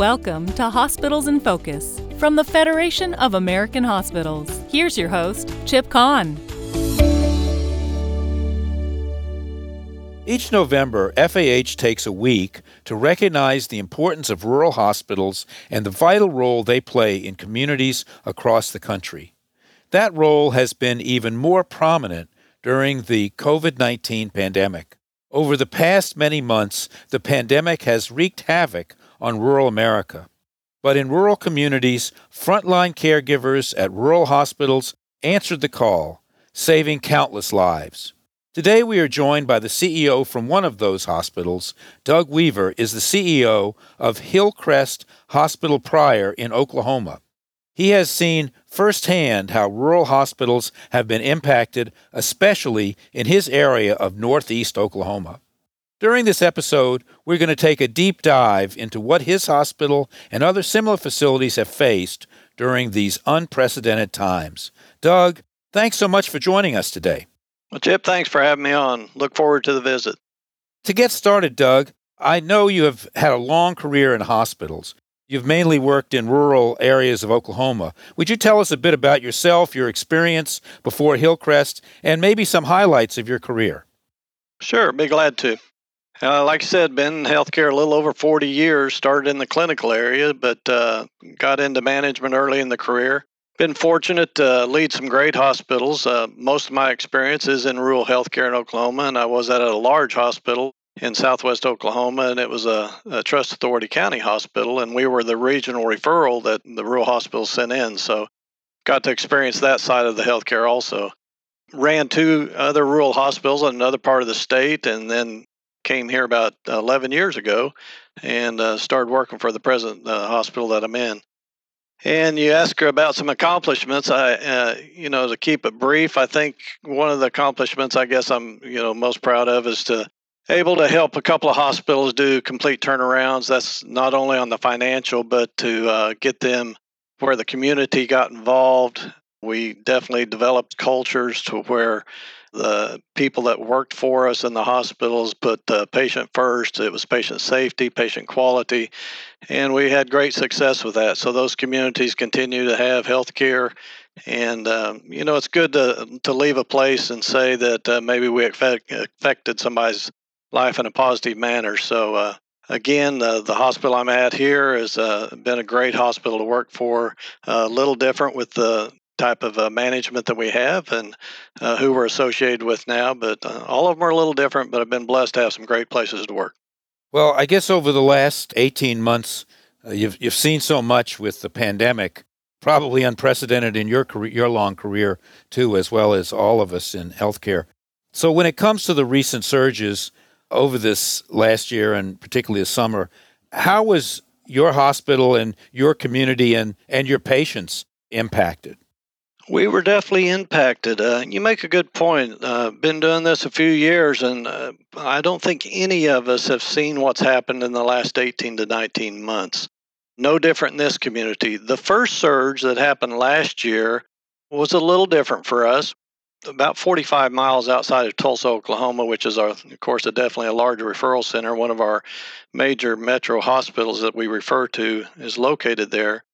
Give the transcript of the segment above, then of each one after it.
Welcome to Hospitals in Focus from the Federation of American Hospitals. Here's your host, Chip Kahn. Each November, FAH takes a week to recognize the importance of rural hospitals and the vital role they play in communities across the country. That role has been even more prominent during the COVID 19 pandemic. Over the past many months, the pandemic has wreaked havoc on rural America. But in rural communities, frontline caregivers at rural hospitals answered the call, saving countless lives. Today, we are joined by the CEO from one of those hospitals. Doug Weaver is the CEO of Hillcrest Hospital Pryor in Oklahoma. He has seen firsthand how rural hospitals have been impacted, especially in his area of northeast Oklahoma. During this episode, we're going to take a deep dive into what his hospital and other similar facilities have faced during these unprecedented times. Doug, thanks so much for joining us today. Well, Chip, thanks for having me on. Look forward to the visit. To get started, Doug, I know you have had a long career in hospitals. You've mainly worked in rural areas of Oklahoma. Would you tell us a bit about yourself, your experience before Hillcrest, and maybe some highlights of your career? Sure, be glad to. Uh, like I said, been in healthcare a little over 40 years. Started in the clinical area, but uh, got into management early in the career been fortunate to lead some great hospitals. Uh, most of my experience is in rural healthcare in Oklahoma, and I was at a large hospital in southwest Oklahoma, and it was a, a, Trust Authority County hospital, and we were the regional referral that the rural hospital sent in. So, got to experience that side of the healthcare also. Ran two other rural hospitals in another part of the state, and then came here about 11 years ago and uh, started working for the present uh, hospital that I'm in. And you ask her about some accomplishments. I, uh, you know, to keep it brief, I think one of the accomplishments I guess I'm, you know, most proud of is to able to help a couple of hospitals do complete turnarounds. That's not only on the financial, but to uh, get them where the community got involved. We definitely developed cultures to where the people that worked for us in the hospitals put the patient first. It was patient safety, patient quality, and we had great success with that. So those communities continue to have health care. And um, you know, it's good to to leave a place and say that uh, maybe we affect, affected somebody's life in a positive manner. So uh, again, uh, the hospital I'm at here has uh, been a great hospital to work for. a little different with the type of uh, management that we have and uh, who we're associated with now. But uh, all of them are a little different, but I've been blessed to have some great places to work. Well, I guess over the last 18 months, uh, you've, you've seen so much with the pandemic, probably unprecedented in your career, your long career too, as well as all of us in healthcare. So when it comes to the recent surges over this last year and particularly the summer, how was your hospital and your community and, and your patients impacted? We were definitely impacted. Uh, you make a good point. Uh, been doing this a few years, and uh, I don't think any of us have seen what's happened in the last 18 to 19 months. No different in this community. The first surge that happened last year was a little different for us. About 45 miles outside of Tulsa, Oklahoma, which is, our, of course, a definitely a large referral center. One of our major metro hospitals that we refer to is located there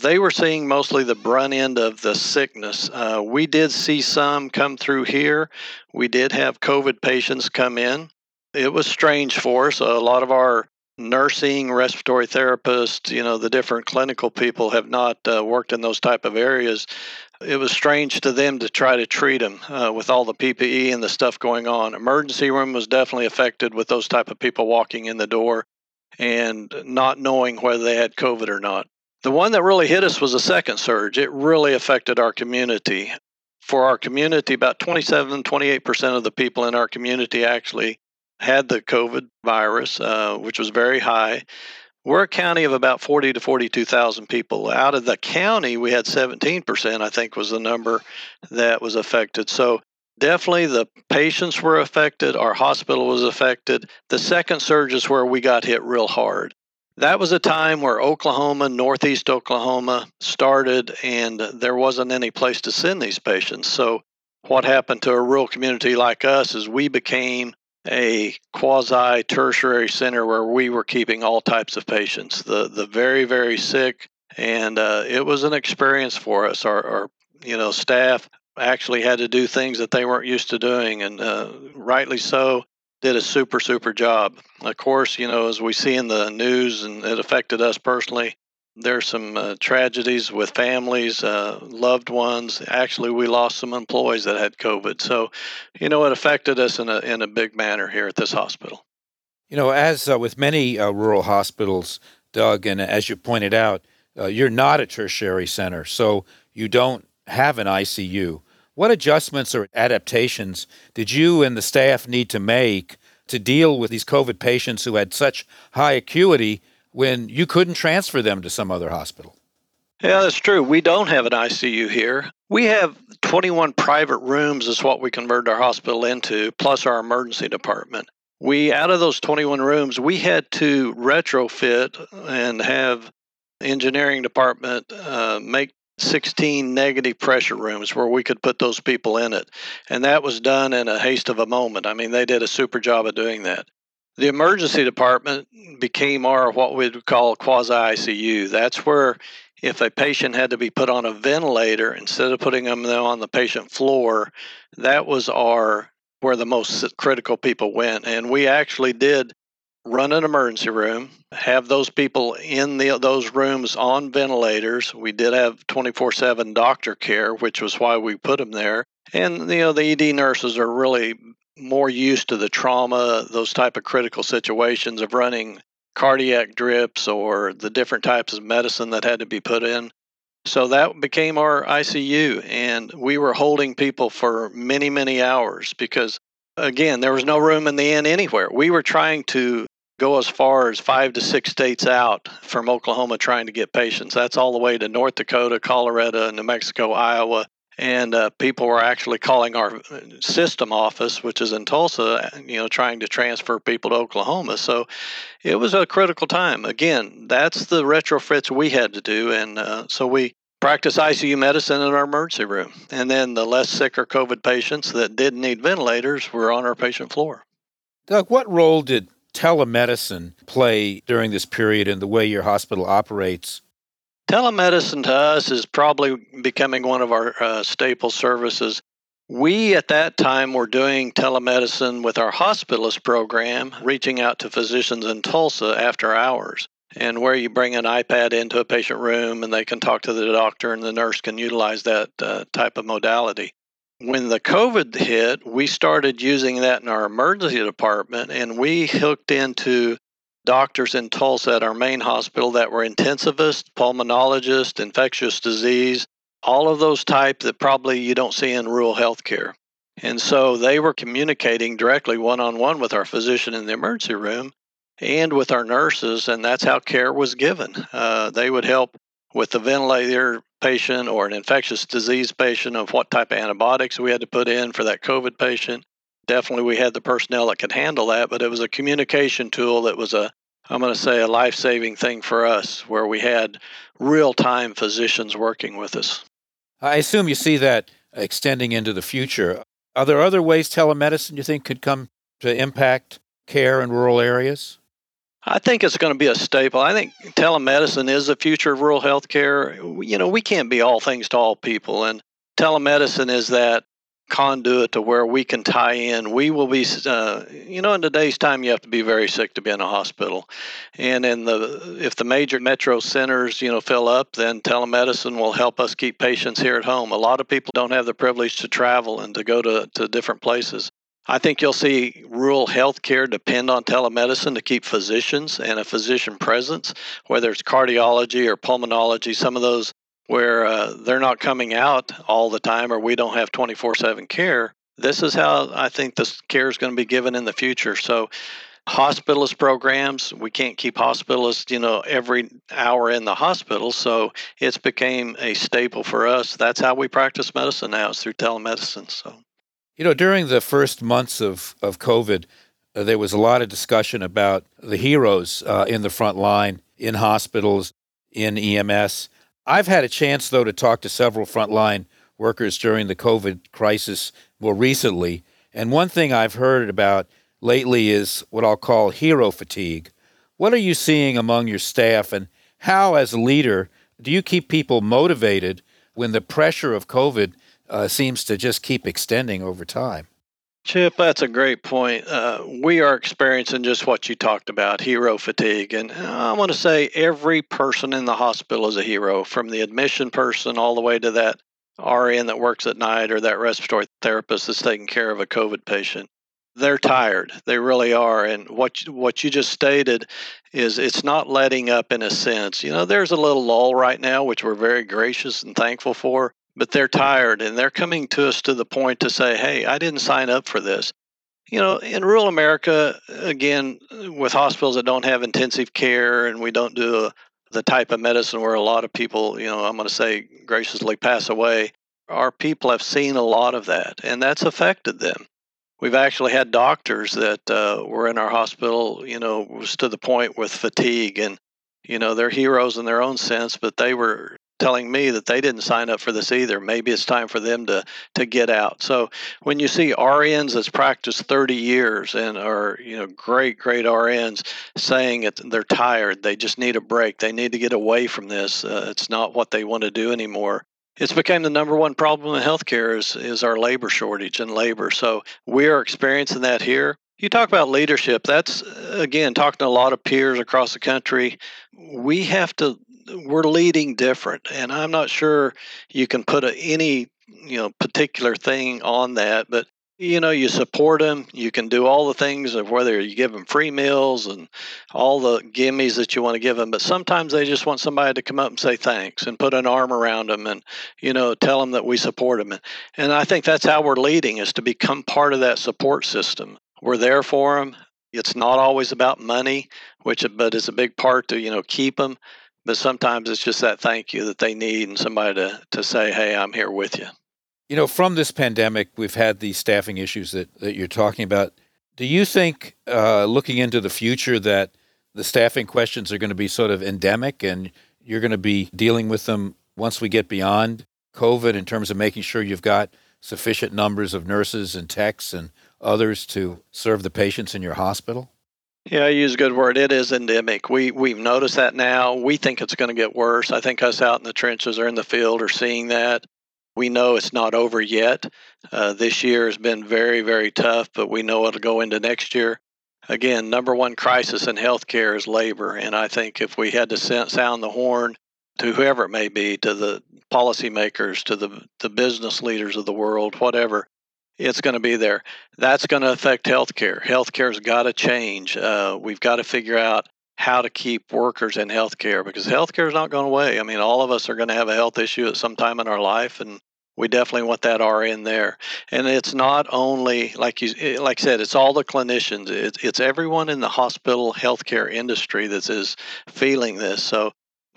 they were seeing mostly the brunt end of the sickness. Uh, we did see some come through here. We did have COVID patients come in. It was strange for us. A lot of our nursing, respiratory therapists, you know, the different clinical people have not uh, worked in those type of areas. It was strange to them to try to treat them uh, with all the PPE and the stuff going on. Emergency room was definitely affected with those type of people walking in the door and not knowing whether they had COVID or not. The one that really hit us was the second surge. It really affected our community. For our community, about 27, 28% of the people in our community actually had the COVID virus, uh, which was very high. We're a county of about 40 to 42,000 people. Out of the county, we had 17%, I think was the number that was affected. So definitely the patients were affected, our hospital was affected. The second surge is where we got hit real hard that was a time where Oklahoma, Northeast Oklahoma started, and there wasn't any place to send these patients. So, what happened to a rural community like us is we became a quasi tertiary center where we were keeping all types of patients, the the very very sick, and uh, it was an experience for us. Our, our you know staff actually had to do things that they weren't used to doing, and uh, rightly so. Did a super super job. Of course, you know as we see in the news, and it affected us personally there's some uh, tragedies with families, uh, loved ones. Actually, we lost some employees that had COVID. So, you know, it affected us in a, in a big manner here at this hospital. You know, as uh, with many uh, rural hospitals, Doug, and as you pointed out, uh, you're not a tertiary center, so you don't have an ICU. What adjustments or adaptations did you and the staff need to make to deal with these COVID patients who had such high acuity when you couldn't transfer them to some other hospital. Yeah, that's true. We don't have an ICU here. We have 21 private rooms, is what we converted our hospital into, plus our emergency department. We, out of those 21 rooms, we had to retrofit and have engineering department uh, make 16 negative pressure rooms where we could put those people in it. And that was done in a haste of a moment. I mean, they did a super job of doing that. The emergency department became our what we'd call quasi ICU. That's where if a patient had to be put on a ventilator instead of putting them on the patient floor, that was our where the most critical people went. And we actually did run an emergency room, have those people in the, those rooms on ventilators. We did have 24/7 doctor care, which was why we put them there. And you know the ED nurses are really more used to the trauma, those type of critical situations of running cardiac drips or the different types of medicine that had to be put in. So that became our ICU, and we were holding people for many, many hours because, again, there was no room in the inn anywhere. We were trying to go as far as five to six states out from Oklahoma trying to get patients. That's all the way to North Dakota, Colorado, New Mexico, Iowa, and uh, people were actually calling our system office, which is in Tulsa, you know, trying to transfer people to Oklahoma. So it was a critical time. Again, that's the retrofits we had to do, and uh, so we practice ICU medicine in our emergency room, and then the less sicker COVID patients that didn't need ventilators were on our patient floor. Doug, what role did telemedicine play during this period in the way your hospital operates? Telemedicine to us is probably becoming one of our uh, staple services. We at that time were doing telemedicine with our hospitalist program, reaching out to physicians in Tulsa after hours, and where you bring an iPad into a patient room and they can talk to the doctor and the nurse can utilize that uh, type of modality. When the COVID hit, we started using that in our emergency department and we hooked into doctors in Tulsa at our main hospital that were intensivists, pulmonologists, infectious disease, all of those type that probably you don't see in rural healthcare. And so they were communicating directly one on one with our physician in the emergency room and with our nurses, and that's how care was given. Uh, they would help with the ventilator patient or an infectious disease patient of what type of antibiotics we had to put in for that COVID patient definitely we had the personnel that could handle that, but it was a communication tool that was a I'm going to say a life saving thing for us where we had real time physicians working with us. I assume you see that extending into the future. Are there other ways telemedicine you think could come to impact care in rural areas? I think it's going to be a staple. I think telemedicine is the future of rural healthcare. You know, we can't be all things to all people, and telemedicine is that conduit to where we can tie in. We will be, uh, you know, in today's time, you have to be very sick to be in a hospital, and in the if the major metro centers, you know, fill up, then telemedicine will help us keep patients here at home. A lot of people don't have the privilege to travel and to go to, to different places. I think you'll see rural healthcare depend on telemedicine to keep physicians and a physician presence, whether it's cardiology or pulmonology. Some of those where uh, they're not coming out all the time or we don't have 24 7 care. This is how I think this care is going to be given in the future. So, hospitalist programs, we can't keep hospitalists, you know, every hour in the hospital. So, it's became a staple for us. That's how we practice medicine now, is through telemedicine. So, you know, during the first months of, of COVID, uh, there was a lot of discussion about the heroes uh, in the front line, in hospitals, in EMS. I've had a chance, though, to talk to several frontline workers during the COVID crisis more recently. And one thing I've heard about lately is what I'll call hero fatigue. What are you seeing among your staff, and how, as a leader, do you keep people motivated when the pressure of COVID uh, seems to just keep extending over time? Chip, that's a great point. Uh, we are experiencing just what you talked about hero fatigue. And I want to say every person in the hospital is a hero, from the admission person all the way to that RN that works at night or that respiratory therapist that's taking care of a COVID patient. They're tired. They really are. And what what you just stated is it's not letting up in a sense. You know, there's a little lull right now, which we're very gracious and thankful for but they're tired and they're coming to us to the point to say, hey, I didn't sign up for this. You know, in rural America, again, with hospitals that don't have intensive care and we don't do a, the type of medicine where a lot of people, you know, I'm going to say graciously pass away, our people have seen a lot of that and that's affected them. We've actually had doctors that uh, were in our hospital, you know, was to the point with fatigue and you know they're heroes in their own sense but they were telling me that they didn't sign up for this either. Maybe it's time for them to to get out. So when you see RNs that's practiced 30 years and are you know great great RNs saying it, they're tired, they just need a break, they need to get away from this. Uh, it's not what they want to do anymore. It's become the number one problem in healthcare is is our labor shortage and labor. So we are experiencing that here. You talk about leadership. That's again talking to a lot of peers across the country. We have to we're leading different, and I'm not sure you can put a, any you know particular thing on that, but you know you support them you can do all the things of whether you give them free meals and all the gimmies that you want to give them but sometimes they just want somebody to come up and say thanks and put an arm around them and you know tell them that we support them and, and i think that's how we're leading is to become part of that support system. We're there for them it's not always about money which but is a big part to you know keep them but sometimes it's just that thank you that they need and somebody to, to say, hey, I'm here with you. You know, from this pandemic, we've had these staffing issues that, that you're talking about. Do you think, uh, looking into the future, that the staffing questions are going to be sort of endemic and you're going to be dealing with them once we get beyond COVID in terms of making sure you've got sufficient numbers of nurses and techs and others to serve the patients in your hospital? Yeah, I use a good word. It is endemic. We we've noticed that now. We think it's going to get worse. I think us out in the trenches or in the field are seeing that. We know it's not over yet. Uh, this year has been very, very tough, but we know it'll go into next year. Again, number one crisis in healthcare is labor, and I think if we had to sound the horn to whoever it may be, to the policymakers, to the the business leaders of the world, whatever, it's going to be there. That's going to affect healthcare. Healthcare's got to change. Uh, we've got to figure out how to keep workers in healthcare because healthcare is not going away. I mean, all of us are going to have a health issue at some time in our life, and we definitely want that RN there. And it's not only like you, eh, like I said, it's all the clinicians. It's it's everyone in the hospital healthcare industry that is feeling this. So,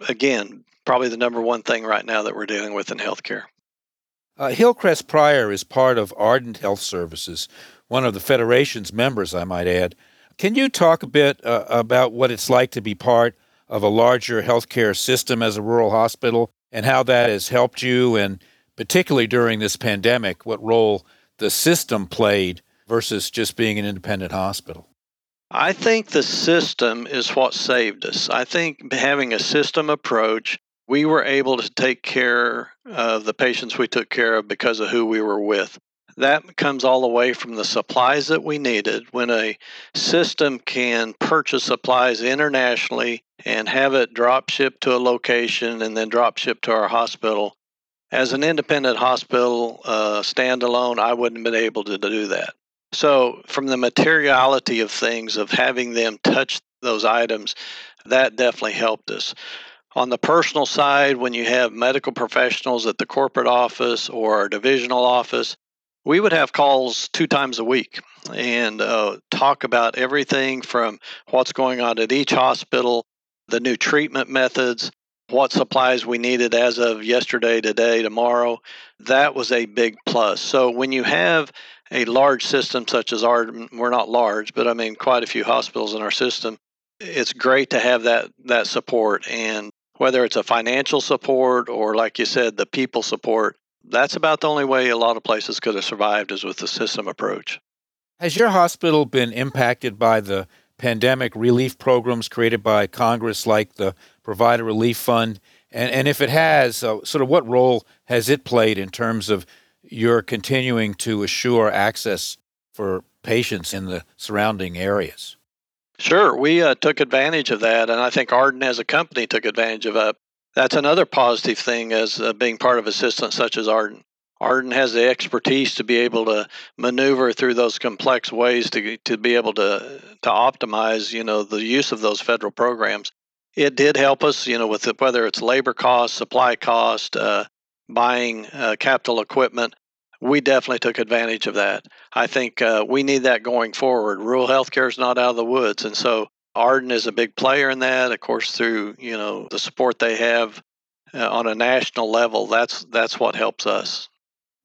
again, probably the number one thing right now that we're dealing with in healthcare. Uh, Hillcrest Pryor is part of Ardent Health Services, one of the Federation's members, I might add. Can you talk a bit uh, about what it's like to be part of a larger healthcare system as a rural hospital and how that has helped you, and particularly during this pandemic, what role the system played versus just being an independent hospital? I think the system is what saved us. I think having a system approach we were able to take care of the patients we took care of because of who we were with. That comes all the way from the supplies that we needed. When a system can purchase supplies internationally and have it drop shipped to a location and then drop shipped to our hospital, as an independent hospital, uh, standalone, I wouldn't have been able to do that. So, from the materiality of things, of having them touch those items, that definitely helped us. On the personal side, when you have medical professionals at the corporate office or our divisional office, we would have calls two times a week and uh, talk about everything from what's going on at each hospital, the new treatment methods, what supplies we needed as of yesterday, today, tomorrow. That was a big plus. So when you have a large system such as ours, we're not large, but I mean quite a few hospitals in our system, it's great to have that that support and whether it's a financial support or, like you said, the people support, that's about the only way a lot of places could have survived is with the system approach. Has your hospital been impacted by the pandemic relief programs created by Congress, like the Provider Relief Fund? And, and if it has, uh, sort of what role has it played in terms of your continuing to assure access for patients in the surrounding areas? Sure, we uh, took advantage of that, and I think Ardent as a company took advantage of that. That's another positive thing as uh, being part of a system such as Ardent. Ardent has the expertise to be able to maneuver through those complex ways to to be able to to optimize, you know, the use of those federal programs. It did help us, you know, with the, whether it's labor cost, supply cost, uh, buying uh, capital equipment. We definitely took advantage of that. I think uh, we need that going forward. Rural healthcare is not out of the woods, and so Ardent is a big player in that. Of course, through you know the support they have uh, on a national level, that's that's what helps us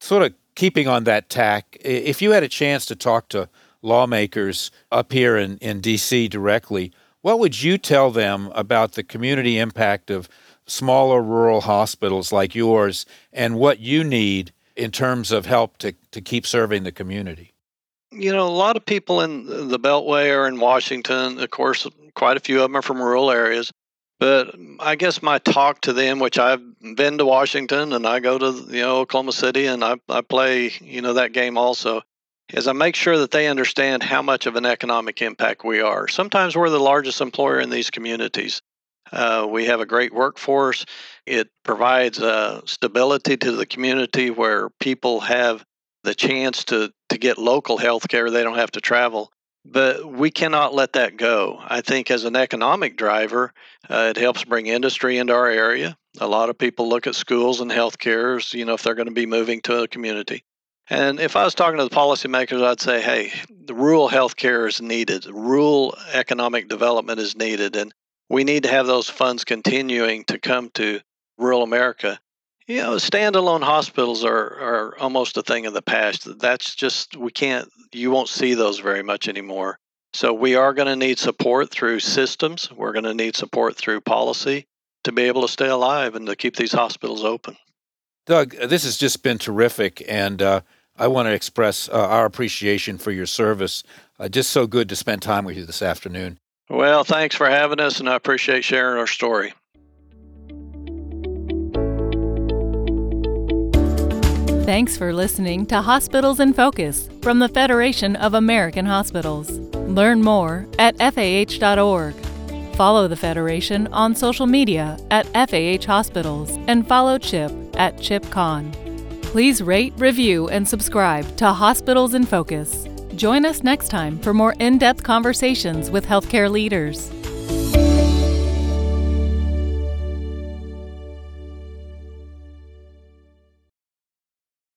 sort of keeping on that tack, if you had a chance to talk to lawmakers up here in, in D.C. directly, what would you tell them about the community impact of smaller rural hospitals like yours and what you need in terms of help to, to keep serving the community? You know, a lot of people in the Beltway or in Washington, of course, quite a few of them are from rural areas. But I guess my talk to them, which I've been to Washington and I go to you know Oklahoma City and I, I play you know that game also, is I make sure that they understand how much of an economic impact we are. Sometimes we're the largest employer in these communities. Uh, we have a great workforce. It provides uh, stability to the community where people have the chance to, to get local health care. They don't have to travel. But we cannot let that go. I think as an economic driver, uh, it helps bring industry into our area. A lot of people look at schools and health healthcare, you know, if they're going to be moving to a community. And if I was talking to the policymakers, I'd say, hey, the rural healthcare is needed. Rural economic development is needed. And we need to have those funds continuing to come to rural America you know, standalone hospitals are, are almost a thing of the past. That's just, we can't, you won't see those very much anymore. So we are going to need support through systems. We're going to need support through policy to be able to stay alive and to keep these hospitals open. Doug, this has just been terrific. And uh, I want to express uh, our appreciation for your service. Uh, just so good to spend time with you this afternoon. Well, thanks for having us, and I appreciate sharing our story. Thanks for listening to Hospitals in Focus from the Federation of American Hospitals. Learn more at FAH.org. Follow the Federation on social media at FAH Hospitals and follow CHIP at ChipKahn. Please rate, review, and subscribe to Hospitals in Focus. Join us next time for more in depth conversations with healthcare leaders.